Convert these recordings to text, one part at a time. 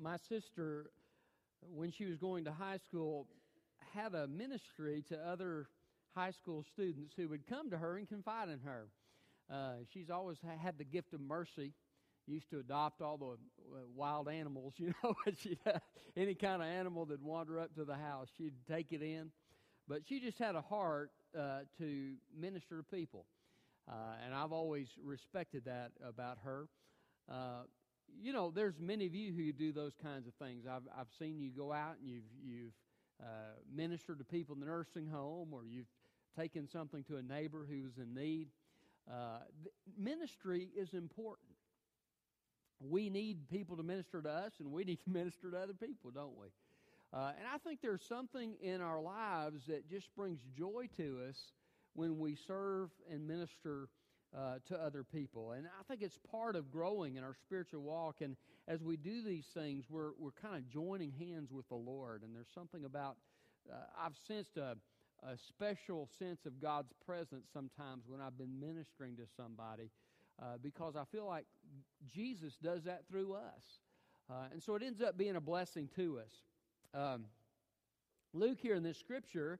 my sister, when she was going to high school, had a ministry to other high school students who would come to her and confide in her. Uh, she's always had the gift of mercy. Used to adopt all the uh, wild animals, you know. any kind of animal that wander up to the house, she'd take it in. But she just had a heart uh, to minister to people, uh, and I've always respected that about her. You know, there's many of you who do those kinds of things. I've I've seen you go out and you've you've uh, ministered to people in the nursing home, or you've taken something to a neighbor who's in need. Uh, ministry is important. We need people to minister to us, and we need to minister to other people, don't we? Uh, and I think there's something in our lives that just brings joy to us when we serve and minister uh, to other people. And I think it's part of growing in our spiritual walk. And as we do these things, we're, we're kind of joining hands with the Lord. And there's something about, uh, I've sensed a, a special sense of God's presence sometimes when I've been ministering to somebody uh, because I feel like Jesus does that through us. Uh, and so it ends up being a blessing to us. Um, Luke, here in this scripture,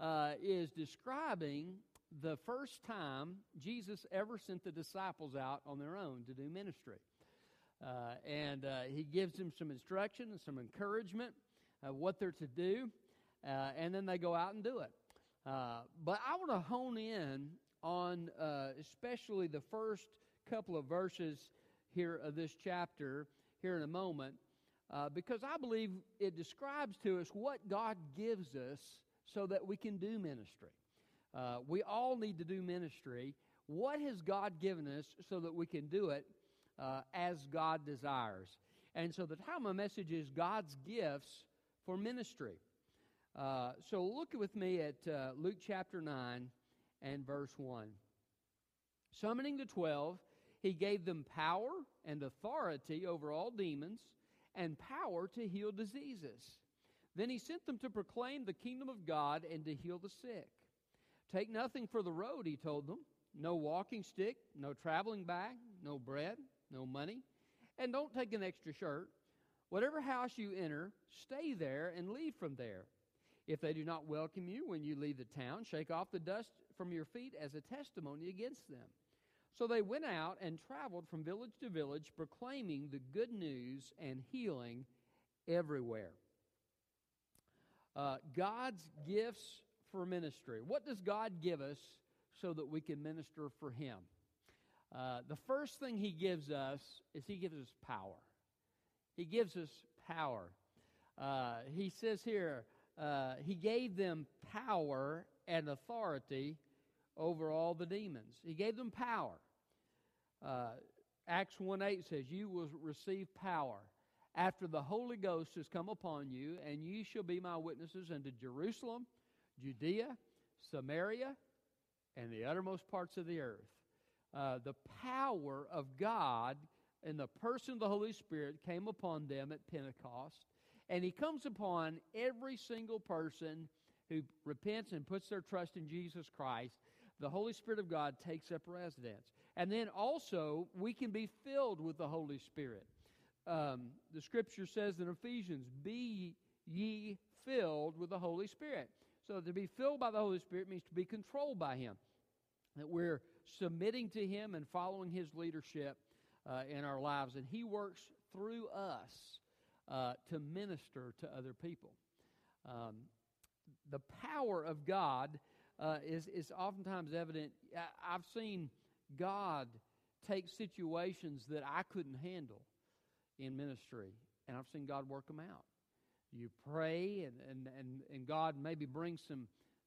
uh, is describing the first time Jesus ever sent the disciples out on their own to do ministry. Uh, and uh, he gives them some instruction and some encouragement of what they're to do, uh, and then they go out and do it. Uh, but I want to hone in on uh, especially the first couple of verses here of this chapter here in a moment, because I believe it describes to us what God gives us so that we can do ministry. Uh, we all need to do ministry. What has God given us so that we can do it uh, as God desires? And so the title of my message is God's gifts for ministry. Uh, so look with me at uh, Luke chapter 9 and verse 1. Summoning the twelve, he gave them power and authority over all demons and power to heal diseases. Then he sent them to proclaim the kingdom of God and to heal the sick. Take nothing for the road, he told them no walking stick, no traveling bag, no bread, no money, and don't take an extra shirt. Whatever house you enter, stay there and leave from there. If they do not welcome you when you leave the town, shake off the dust from your feet as a testimony against them. So they went out and traveled from village to village, proclaiming the good news and healing everywhere. Uh, God's gifts for ministry. What does God give us so that we can minister for Him? Uh, the first thing He gives us is He gives us power. He gives us power. Uh, he says here, uh, He gave them power and authority over all the demons. He gave them power. Uh, Acts 1 8 says, You will receive power after the Holy Ghost has come upon you, and you shall be my witnesses unto Jerusalem Judea, Samaria, and the uttermost parts of the earth. Uh, the power of God in the person of the Holy Spirit came upon them at Pentecost, and He comes upon every single person who repents and puts their trust in Jesus Christ. The Holy Spirit of God takes up residence. And then also, we can be filled with the Holy Spirit. Um, the scripture says in Ephesians, Be ye filled with the Holy Spirit. So to be filled by the Holy Spirit means to be controlled by Him. That we're submitting to Him and following His leadership uh, in our lives. And He works through us uh, to minister to other people. Um, the power of God uh, is, is oftentimes evident. I, I've seen God take situations that I couldn't handle in ministry, and I've seen God work them out you pray and, and, and, and God maybe brings some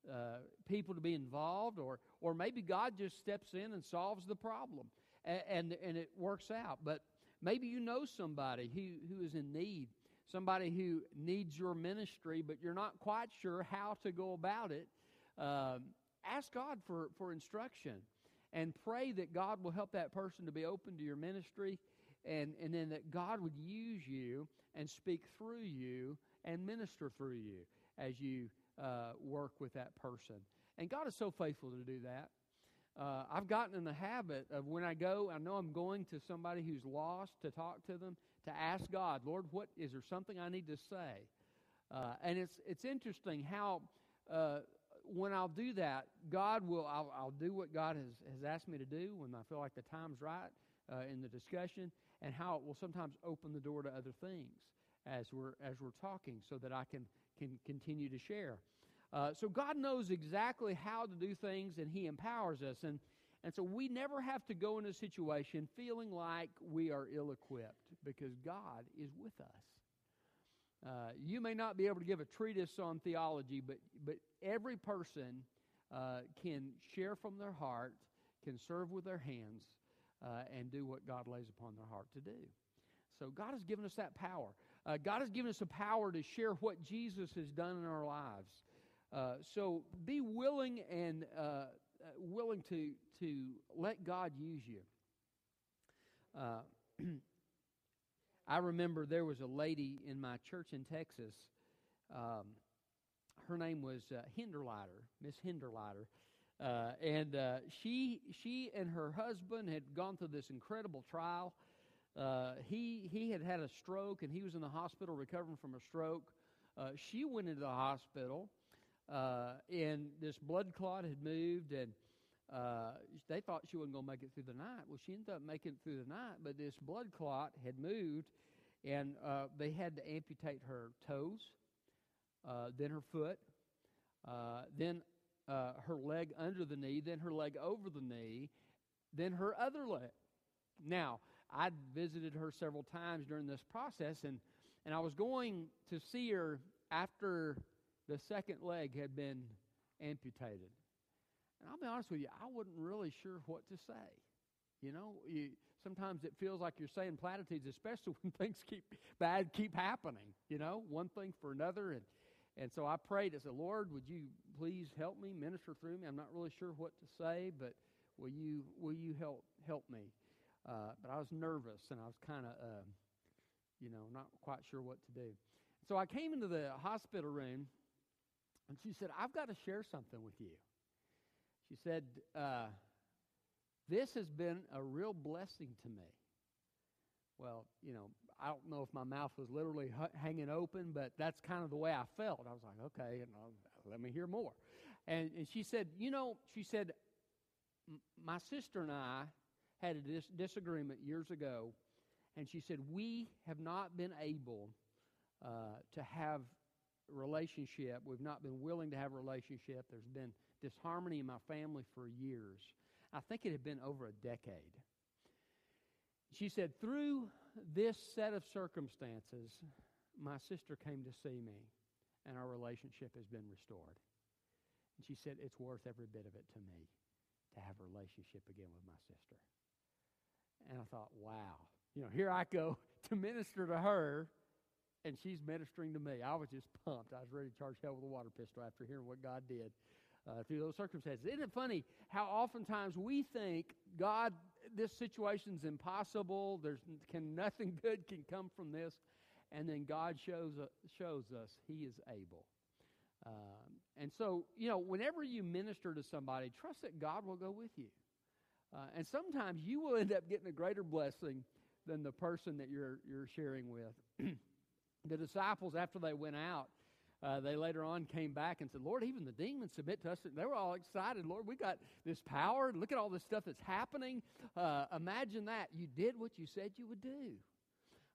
uh, people to be involved, or, or maybe God just steps in and solves the problem and, and, and it works out. But maybe you know somebody who, who is in need, somebody who needs your ministry, but you're not quite sure how to go about it. Um, ask God for, for instruction and pray that God will help that person to be open to your ministry and, and then that God would use you and speak through you and minister through you as you uh, work with that person. And God is so faithful to do that. uh, I've gotten in the habit of when I go, I know I'm going to somebody who's lost to talk to them, to ask God, Lord, what is there something I need to say? Uh, and it's it's interesting how uh, when I'll do that, God will I'll, I'll, do what God has, has asked me to do when I feel like the time's right uh, in the discussion, and how it will sometimes open the door to other things as we're as we're talking, so that I can can continue to share. Uh, so God knows exactly how to do things, and He empowers us. And, and so we never have to go in a situation feeling like we are ill equipped because God is with us. Uh, you may not be able to give a treatise on theology, but, but every person uh, can share from their heart, can serve with their hands, uh, and do what God lays upon their heart to do. So God has given us that power. Uh, God has given us the power to share what Jesus has done in our lives. Uh, so be willing and uh, uh, willing to to let God use you. Uh, I remember there was a lady in my church in Texas. Um, her name was uh, Hinderleiter, Miss Hinderleiter, uh, and she she and her husband had gone through this incredible trial. He he had had a stroke and he was in the hospital recovering from a stroke. she went into the hospital uh, and this blood clot had moved, and uh, they thought she wasn't going to make it through the night. Well, she ended up making it through the night, but this blood clot had moved, and uh, they had to amputate her toes, uh, then her foot, uh, then uh, her leg under the knee, then her leg over the knee, then her other leg. Now, I'd visited her several times during this process, and, and I was going to see her after the second leg had been amputated. And I'll be honest with you, I wasn't really sure what to say. You know, you, sometimes it feels like you're saying platitudes, especially when things keep bad keep happening. You know, one thing for another, and and so I prayed. I said, Lord, would you please help me, minister through me? I'm not really sure what to say, but will you will you help help me? Uh, but I was nervous, and I was kind of, uh, you know, not quite sure what to do. So I came into the hospital room and she said, I've got to share something with you. She said, uh, This has been a real blessing to me. Well, you know, I don't know if my mouth was literally h- hanging open, but that's kind of the way I felt. I was like, okay, and let me hear more. And, and she said, you know, she said, my sister and I had a dis- disagreement years ago, and she said, we have not been able uh, to have relationship. We've not been willing to have a relationship. There's been disharmony in my family for years. I think it had been over a decade. She said, Through this set of circumstances, my sister came to see me, and our relationship has been restored. And she said, It's worth every bit of it to me to have a relationship again with my sister. And I thought, wow. You know, here I go to minister to her and she's ministering to me. I was just pumped. I was ready to charge hell with a water pistol after hearing what God did uh, through those circumstances. Isn't it funny how oftentimes we think God, this situation's impossible. There's can nothing good can come from this, and then God shows uh, shows us He is able. Um, and so, you know, whenever you minister to somebody, trust that God will go with you. Uh, and sometimes you will end up getting a greater blessing than the person that you're you're sharing with. the disciples, after they went out, uh, they later on came back and said, Lord, even the demons submit to us. They were all excited. Lord, we got this power. Look at all this stuff that's happening. Uh, imagine that. You did what you said you would do.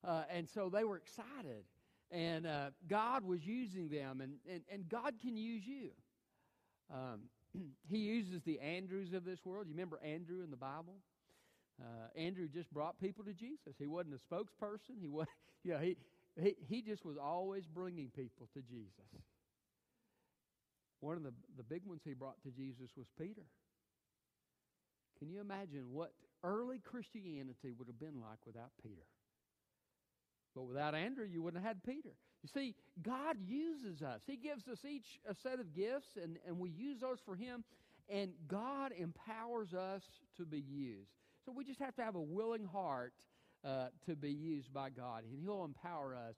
Uh, and so they were excited. And uh, God was using them, and, and, and God can use you. Um, he uses the Andrews of this world. You remember Andrew in the Bible? Uh, Andrew just brought people to Jesus. He wasn't a spokesperson. He was, you know, he, he, he just was always bringing people to Jesus. One of the, the big ones he brought to Jesus was Peter. Can you imagine what early Christianity would have been like without Peter? But without Andrew, you wouldn't have had Peter. You see, God uses us. He gives us each a set of gifts, and, and we use those for Him, and God empowers us to be used. So we just have to have a willing heart uh, to be used by God, and He'll empower us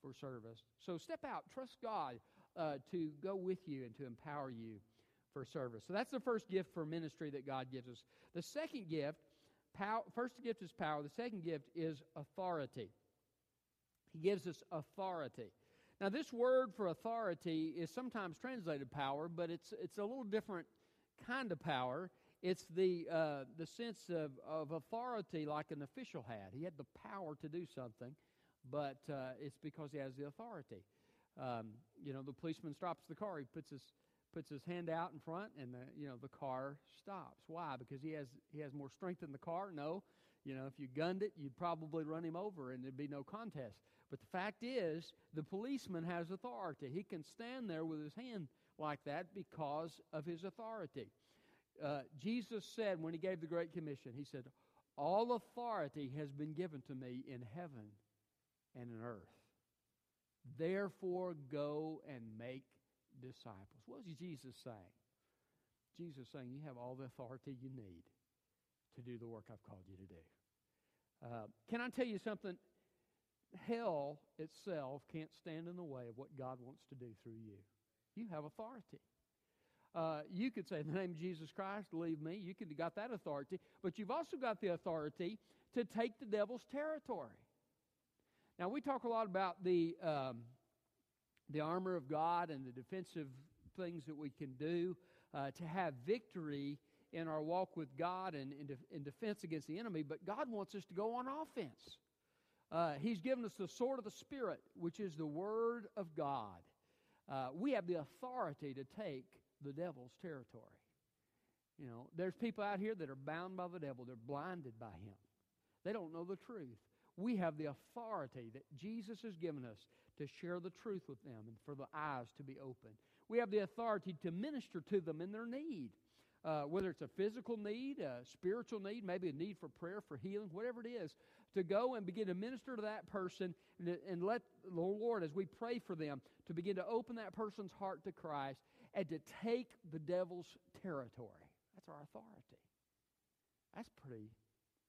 for service. So step out, trust God uh, to go with you and to empower you for service. So that's the first gift for ministry that God gives us. The second gift, power, first gift is power. The second gift is authority. He gives us authority. Now, this word for authority is sometimes translated power, but it's, it's a little different kind of power. It's the, uh, the sense of, of authority like an official had. He had the power to do something, but uh, it's because he has the authority. Um, you know, the policeman stops the car. He puts his puts his hand out in front, and the you know the car stops. Why? Because he has he has more strength in the car. No, you know, if you gunned it, you'd probably run him over, and there'd be no contest. But the fact is, the policeman has authority. He can stand there with his hand like that because of his authority. Uh, Jesus said when he gave the Great Commission, He said, All authority has been given to me in heaven and in earth. Therefore, go and make disciples. What was Jesus saying? Jesus saying, You have all the authority you need to do the work I've called you to do. Uh, can I tell you something? Hell itself can't stand in the way of what God wants to do through you. You have authority. Uh, you could say, in the name of Jesus Christ, leave me. You could have got that authority. But you've also got the authority to take the devil's territory. Now, we talk a lot about the, um, the armor of God and the defensive things that we can do uh, to have victory in our walk with God and in, de- in, defense against the enemy, but God wants us to go on offense. Uh, he's given us the sword of the Spirit, which is the Word of God. Uh, we have the authority to take the devil's territory. You know, there's people out here that are bound by the devil, they're blinded by him, they don't know the truth we have the authority that Jesus has given us to share the truth with them and for the eyes to be open. We have the authority to minister to them in their need, uh, whether it's a physical need, a spiritual need, maybe a need for prayer, for healing, whatever it is, to go and begin to minister to that person and, and let the Lord, as we pray for them, to begin to open that person's heart to Christ and to take the devil's territory. That's our authority. That's pretty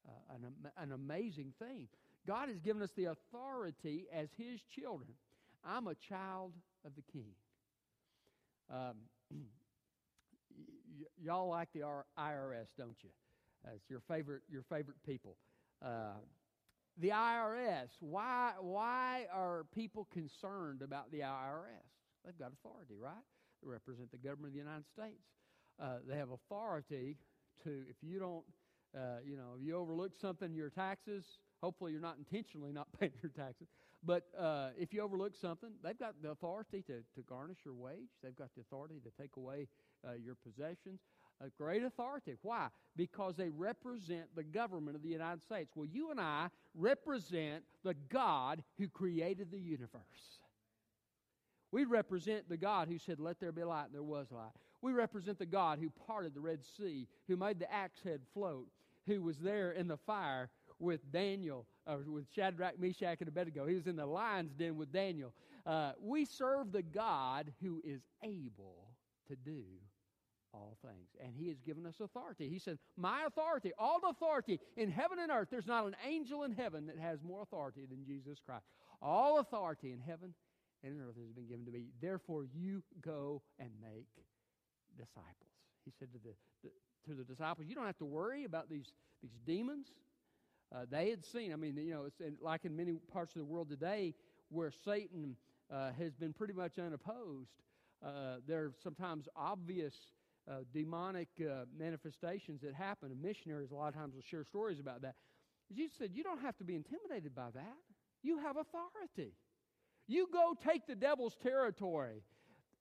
uh, an, an amazing thing. God has given us the authority as His children. I'm a child of the King. Um, y- y'all like the IRS, don't you? It's your favorite, your favorite people. Uh, the IRS. Why? Why are people concerned about the IRS? They've got authority, right? They represent the government of the United States. Uh, they have authority to, if you don't, uh, you know, if you overlook something in your taxes, Hopefully, you're not intentionally not paying your taxes. But uh, if you overlook something, they've got the authority to, to garnish your wage. They've got the authority to take away uh, your possessions. A great authority. Why? Because they represent the government of the United States. Well, you and I represent the God who created the universe. We represent the God who said, Let there be light, and there was light. We represent the God who parted the Red Sea, who made the axe head float, who was there in the fire with Daniel, uh, with Shadrach, Meshach, and Abednego. He was in the lion's den with Daniel. Uh, we serve the God who is able to do all things. And he has given us authority. He said, My authority, all authority in heaven and earth, there's not an angel in heaven that has more authority than Jesus Christ. All authority in heaven and in earth has been given to me. Therefore, you go and make disciples. He said to the, the to the disciples, You don't have to worry about these, these demons. Uh, they had seen, I mean, you know, it's in, like in many parts of the world today where Satan uh, has been pretty much unopposed. Uh, there are sometimes obvious uh, demonic uh, manifestations that happen, and missionaries a lot of times will share stories about that. Jesus said, You don't have to be intimidated by that. You have authority. You go take the devil's territory.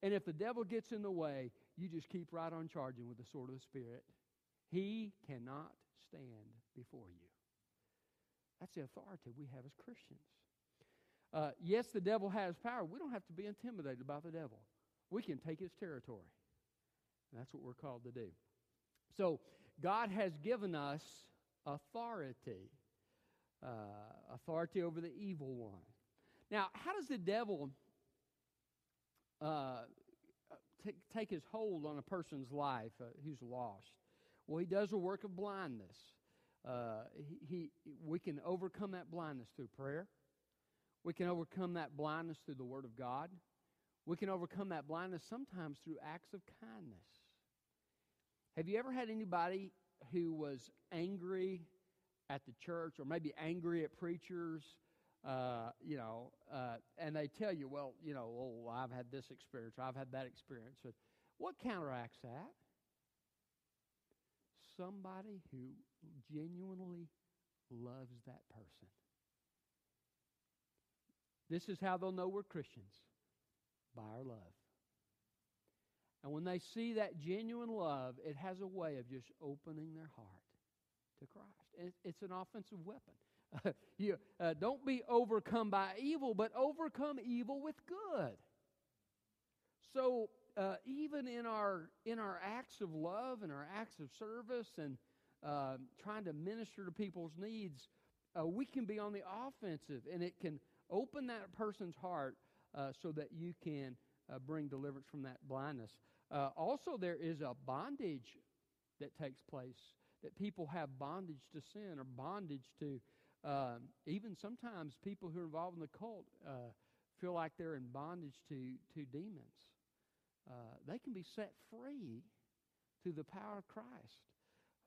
And if the devil gets in the way, you just keep right on charging with the sword of the Spirit. He cannot stand before you. That's the authority we have as Christians. Uh, yes, the devil has power. We don't have to be intimidated by the devil. We can take his territory. That's what we're called to do. So, God has given us authority, uh, authority over the evil one. Now, how does the devil uh, t- take his hold on a person's life uh, who's lost? Well, he does a work of blindness. Uh, he, he, we can overcome that blindness through prayer. We can overcome that blindness through the Word of God. We can overcome that blindness sometimes through acts of kindness. Have you ever had anybody who was angry at the church or maybe angry at preachers? Uh, you know, uh, and they tell you, well, you know, oh, I've had this experience, or I've had that experience. But what counteracts that? Somebody who genuinely loves that person. This is how they'll know we're Christians by our love. And when they see that genuine love, it has a way of just opening their heart to Christ. It's an offensive weapon. you uh, don't be overcome by evil, but overcome evil with good. So uh, even in our in our acts of love and our acts of service and uh, trying to minister to people's needs, uh, we can be on the offensive, and it can open that person's heart uh, so that you can uh, bring deliverance from that blindness. Uh, also, there is a bondage that takes place that people have bondage to sin or bondage to um, even sometimes people who are involved in the cult feel like they're in bondage to, to demons. Uh, they can be set free through the power of Christ.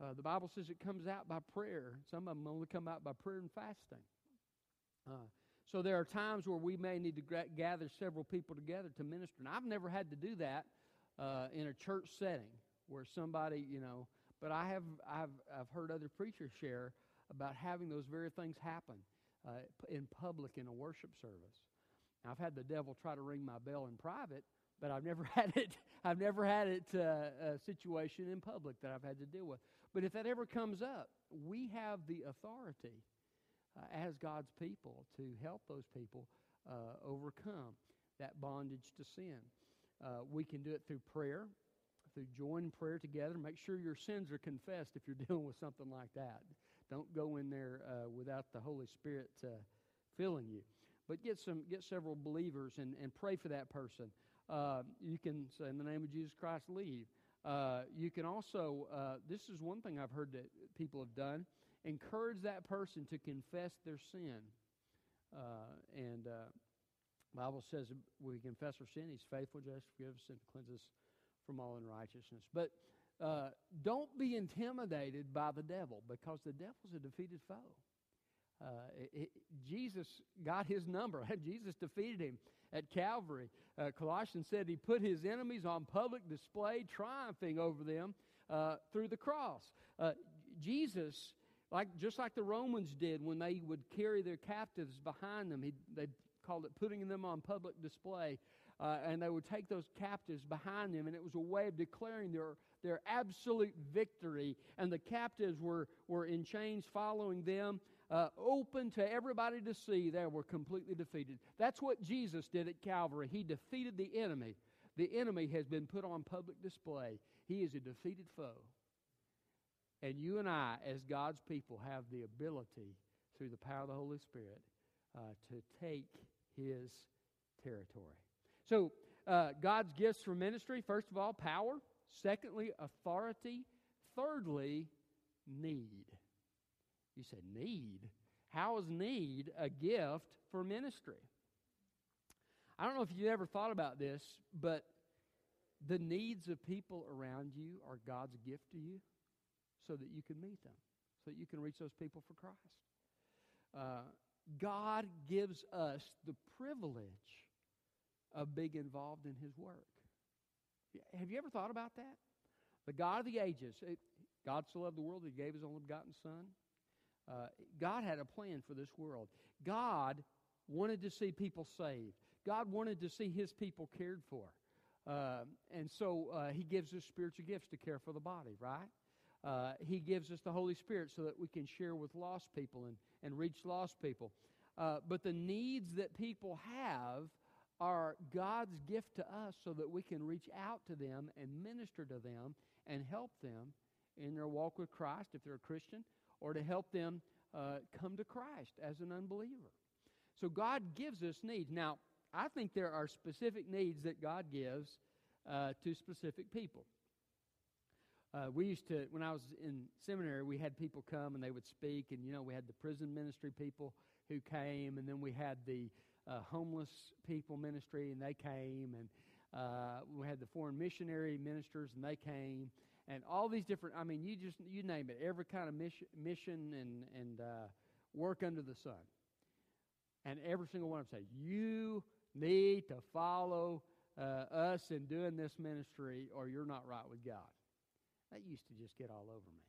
Uh, the Bible says it comes out by prayer. Some of them only come out by prayer and fasting. Uh, so there are times where we may need to gather several people together to minister. And I've never had to do that uh, in a church setting where somebody, you know, but I have I've I've heard other preachers share about having those very things happen uh, in public in a worship service. Now, I've had the devil try to ring my bell in private, but I've never had it. I've never had it uh, a situation in public that I've had to deal with. But if that ever comes up, we have the authority uh, as God's people to help those people uh, overcome that bondage to sin. Uh, we can do it through prayer, through joining prayer together. Make sure your sins are confessed if you're dealing with something like that. Don't go in there uh, without the Holy Spirit uh, filling you. But get some, get several believers and, and pray for that person. Uh, you can say, in the name of Jesus Christ, leave. you can also, this is one thing I've heard that people have done encourage that person to confess their sin. Uh, and uh, Bible says we confess our sin. He's faithful, just forgive us and cleanse us from all unrighteousness. But uh, don't be intimidated by the devil because the devil's a defeated foe. Uh, it, Jesus got his number. Jesus defeated him at Calvary. Uh, Colossians said he put his enemies on public display, triumphing over them uh, through the cross. Uh, Jesus like, just like the Romans did when they would carry their captives behind them. they called it putting them on public display. Uh, and they would take those captives behind them, and it was a way of declaring their, their absolute victory. And the captives were, were in chains following them, uh, open to everybody to see they were completely defeated. That's what Jesus did at Calvary. He defeated the enemy. The enemy has been put on public display. He is a defeated foe. And you and I, as God's people, have the ability, through the power of the Holy Spirit, uh, to take His territory. So, uh, God's gifts for ministry first of all, power. Secondly, authority. Thirdly, need. You said need. How is need a gift for ministry? I don't know if you ever thought about this, but the needs of people around you are God's gift to you so that you can meet them, so that you can reach those people for Christ. Uh, God gives us the privilege of being involved in His work. Have you ever thought about that? The God of the ages, it, God so loved the world that He gave His only begotten Son. Uh, God had a plan for this world. God wanted to see people saved. God wanted to see His people cared for. Uh, and so uh, He gives us spiritual gifts to care for the body, right? Uh, he gives us the Holy Spirit so that we can share with lost people and, and reach lost people. Uh, but the needs that people have are God's gift to us so that we can reach out to them and minister to them and help them in their walk with Christ if they're a Christian, or to help them uh, come to Christ as an unbeliever. So God gives us needs. Now, I think there are specific needs that God gives uh, to specific people. Uh, we used to, when I was in seminary, we had people come and they would speak, and you know, we had the prison ministry people who came, and then we had the uh, homeless people ministry, and they came, and uh, we had the foreign missionary ministers, and they came, and all these different. I mean, you just you name it, every kind of mission, mission and and uh, work under the sun. And every single one of them say, you need to follow uh, us in doing this ministry, or you're not right with God. That used to just get all over me.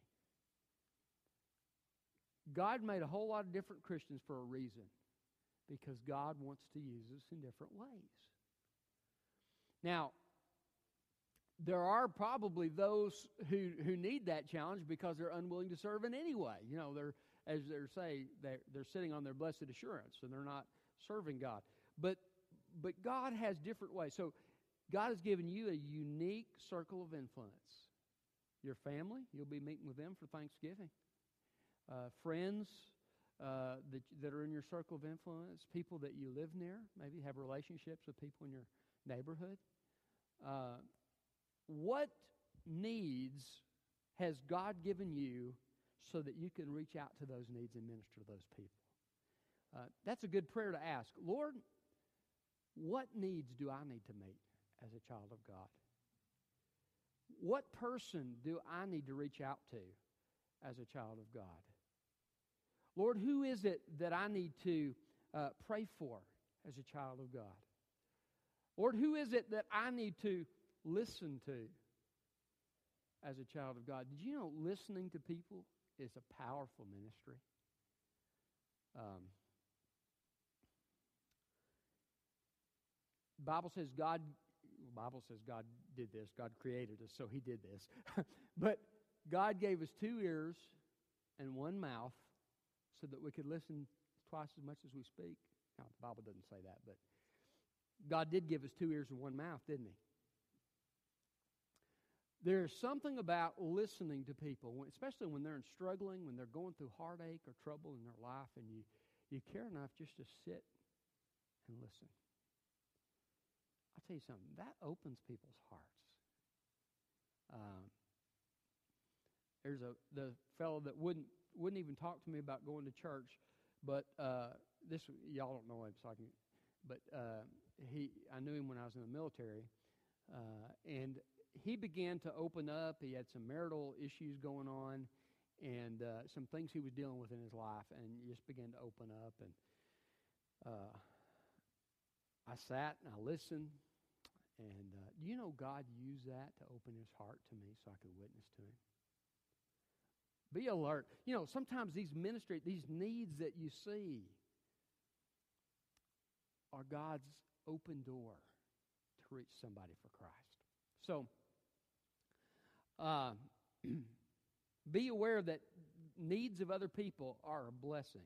God made a whole lot of different Christians for a reason because God wants to use us in different ways. Now, there are probably those who, who need that challenge because they're unwilling to serve in any way. You know, they're, as they're say, they're, they're sitting on their blessed assurance and they're not serving God. But, but God has different ways. So God has given you a unique circle of influence. Your family, you'll be meeting with them for Thanksgiving. Uh, friends uh, that, that are in your circle of influence, people that you live near, maybe have relationships with people in your neighborhood. Uh, what needs has God given you so that you can reach out to those needs and minister to those people? Uh, that's a good prayer to ask. Lord, what needs do I need to meet as a child of God? What person do I need to reach out to as a child of God? Lord, who is it that I need to uh, pray for as a child of God? Lord, who is it that I need to listen to as a child of God. Did you know listening to people is a powerful ministry? Um, Bible says God Bible says God did this. God created us, so he did this. but God gave us two ears and one mouth so that we could listen twice as much as we speak. Now, the Bible doesn't say that, but God did give us two ears and one mouth, didn't he? There's something about listening to people, especially when they're struggling, when they're going through heartache or trouble in their life, and you, you care enough just to sit and listen. I'll tell you something, that opens people's hearts. Um, there's a the fellow that wouldn't wouldn't even talk to me about going to church, but uh, this y'all don't know him, so I can. But uh, he, I knew him when I was in the military, uh, and he began to open up. He had some marital issues going on and uh, some things he was dealing with in his life, and just began to open up. And uh, I sat and I listened. And uh, you know, God used that to open his heart to me so I could witness to him. Be alert. You know, sometimes these ministry, these needs that you see are God's open door to reach somebody for Christ. So, uh, be aware that needs of other people are a blessing.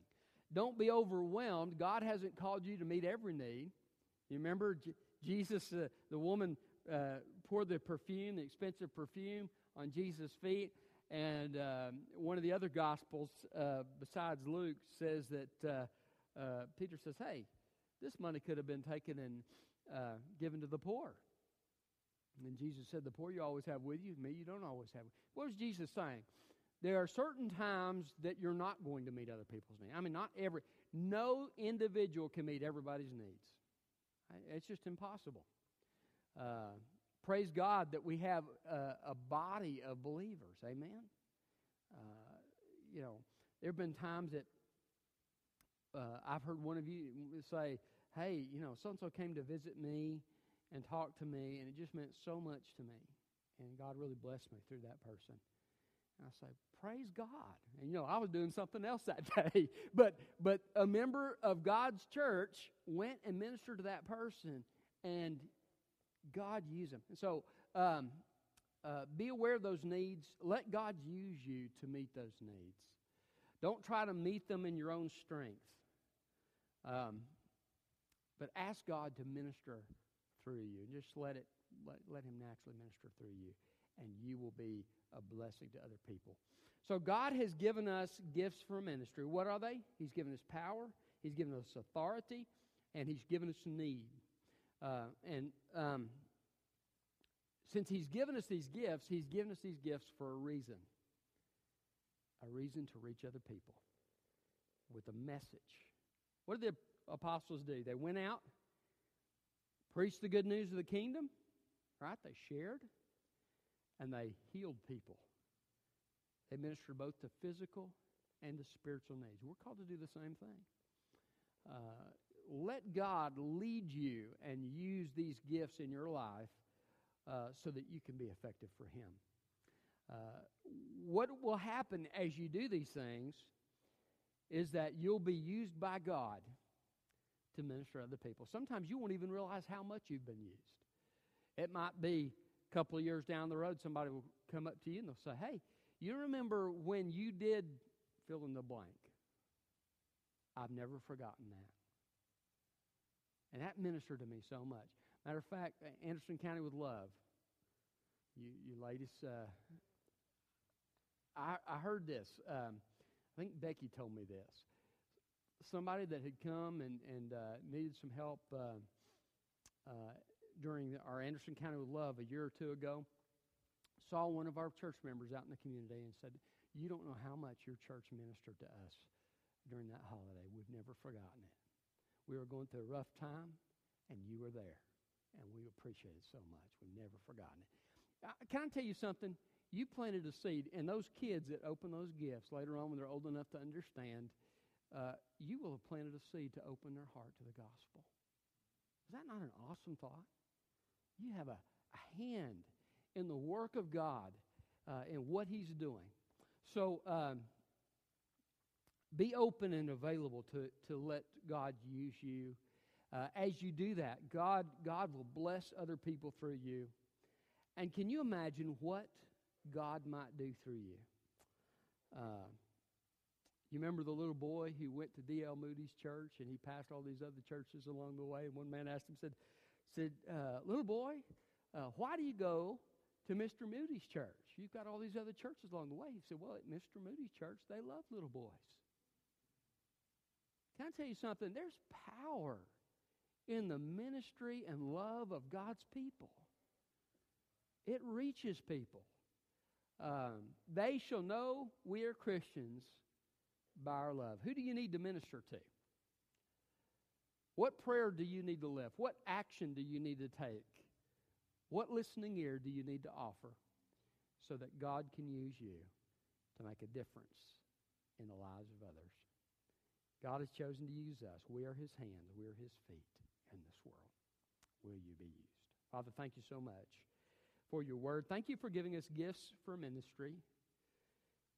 Don't be overwhelmed. God hasn't called you to meet every need. You remember J- Jesus, uh, the woman uh, poured the perfume, the expensive perfume, on Jesus' feet. And uh, one of the other Gospels, uh, besides Luke, says that uh, uh, Peter says, Hey, this money could have been taken and given to the poor. And Jesus said, The poor you always have with you, me you don't always have. What was Jesus saying? There are certain times that you're not going to meet other people's needs. I mean, not every, no individual can meet everybody's needs. It's just impossible. Uh, praise God that we have a, a body of believers. Amen. Uh, you know, there have been times that uh, I've heard one of you say, "Hey, you know, so and so came to visit me." And talked to me, and it just meant so much to me. And God really blessed me through that person. And I say, praise God. And you know, I was doing something else that day, but but a member of God's church went and ministered to that person, and God used them. And so, um, uh, be aware of those needs. Let God use you to meet those needs. Don't try to meet them in your own strength. Um, but ask God to minister through you. And just let it let, let him naturally minister through you, and you will be a blessing to other people. So God has given us gifts for ministry. What are they? He's given us power, He's given us authority, and He's given us need. Uh, and um, since He's given us these gifts, He's given us these gifts for a reason a reason to reach other people with a message. What did the apostles do? They went out, preached the good news of the kingdom, right? They shared. and they healed people. They ministered both to physical and to spiritual needs. We're called to do the same thing. Uh, let God lead you and use these gifts in your life uh, so that you can be effective for Him. Uh, what will happen as you do these things is that you'll be used by God to minister to other people. Sometimes you won't even realize how much you've been used. It might be a couple of years down the road, somebody will come up to you and they'll say, Hey, you remember when you did fill in the blank? I've never forgotten that. And that ministered to me so much. Matter of fact, Anderson County with Love. You, you ladies, uh, I, I heard this. Um, I think Becky told me this. Somebody that had come and, and uh, needed some help uh, uh, during our Anderson County with Love a year or two ago saw one of our church members out in the community and said, You don't know how much your church ministered to us during that holiday. We've never forgotten it. We were going through a rough time, and you were there. And we appreciate it so much. We've never forgotten it. Uh, can I tell you something? You planted a seed, and those kids that open those gifts later on when they're old enough to understand, uh, you will have planted a seed to open their heart to the gospel. Is that not an awesome thought? You have a, a hand in the work of God uh, what He's doing. So um, be open and available to, to let God use you. Uh, as you do that, God, God will bless other people through you. And can you imagine what God might do through you? Uh, you remember the little boy who went to D.L. Moody's church and he passed all these other churches along the way. And one man asked him, said, said uh, Little boy, uh, why do you go to Mr. Moody's church? You've got all these other churches along the way. He said, Well, at Mr. Moody's church, they love little boys. Can I tell you something? There's power in the ministry and love of God's people. It reaches people. Um, they shall know we are Christians by our love. Who do you need to minister to? What prayer do you need to lift? What action do you need to take? What listening ear do you need to offer so that God can use you to make a difference in the lives of others? God has chosen to use us. We are his hands, we are his feet in this world. Will you be used? Father, thank you so much for your word. Thank you for giving us gifts for ministry.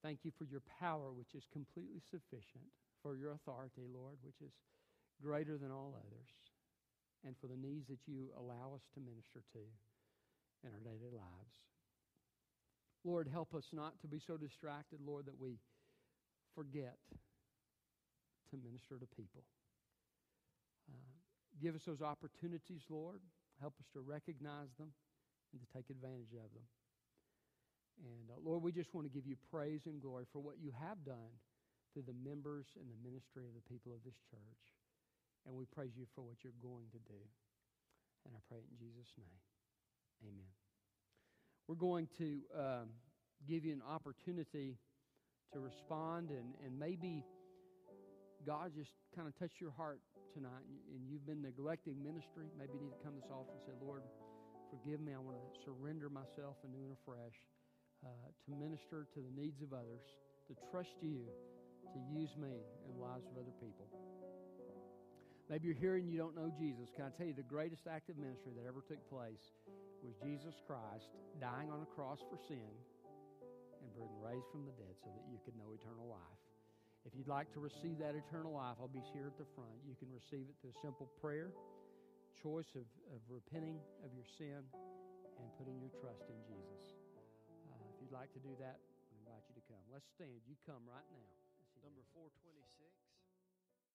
Thank you for your power, which is completely sufficient, for your authority, Lord, which is greater than all others, and for the needs that you allow us to minister to in our daily lives. Lord, help us not to be so distracted, Lord, that we forget to minister to people. Uh, give us those opportunities, Lord. Help us to recognize them and to take advantage of them. And uh, Lord, we just want to give you praise and glory for what you have done through the members and the ministry of the people of this church. And we praise you for what you're going to do. And I pray it in Jesus' name. Amen. We're going to um, give you an opportunity to respond, and, and maybe God just kind of touched your heart tonight, and you've been neglecting ministry. Maybe you need to come to this altar and say, Lord, forgive me. I want to surrender myself anew and afresh uh, to minister to the needs of others, to trust you to use me in the lives of other people. Maybe you're here and you don't know Jesus. Can I tell you the greatest act of ministry that ever took place was Jesus Christ dying on a cross for sin and being raised from the dead so that you could know eternal life. If you'd like to receive that eternal life, I'll be here at the front. You can receive it through a simple prayer, choice of, of repenting of your sin, and putting your trust in Jesus. You'd like to do that, I invite you to come. Let's stand. You come right now. Number 426.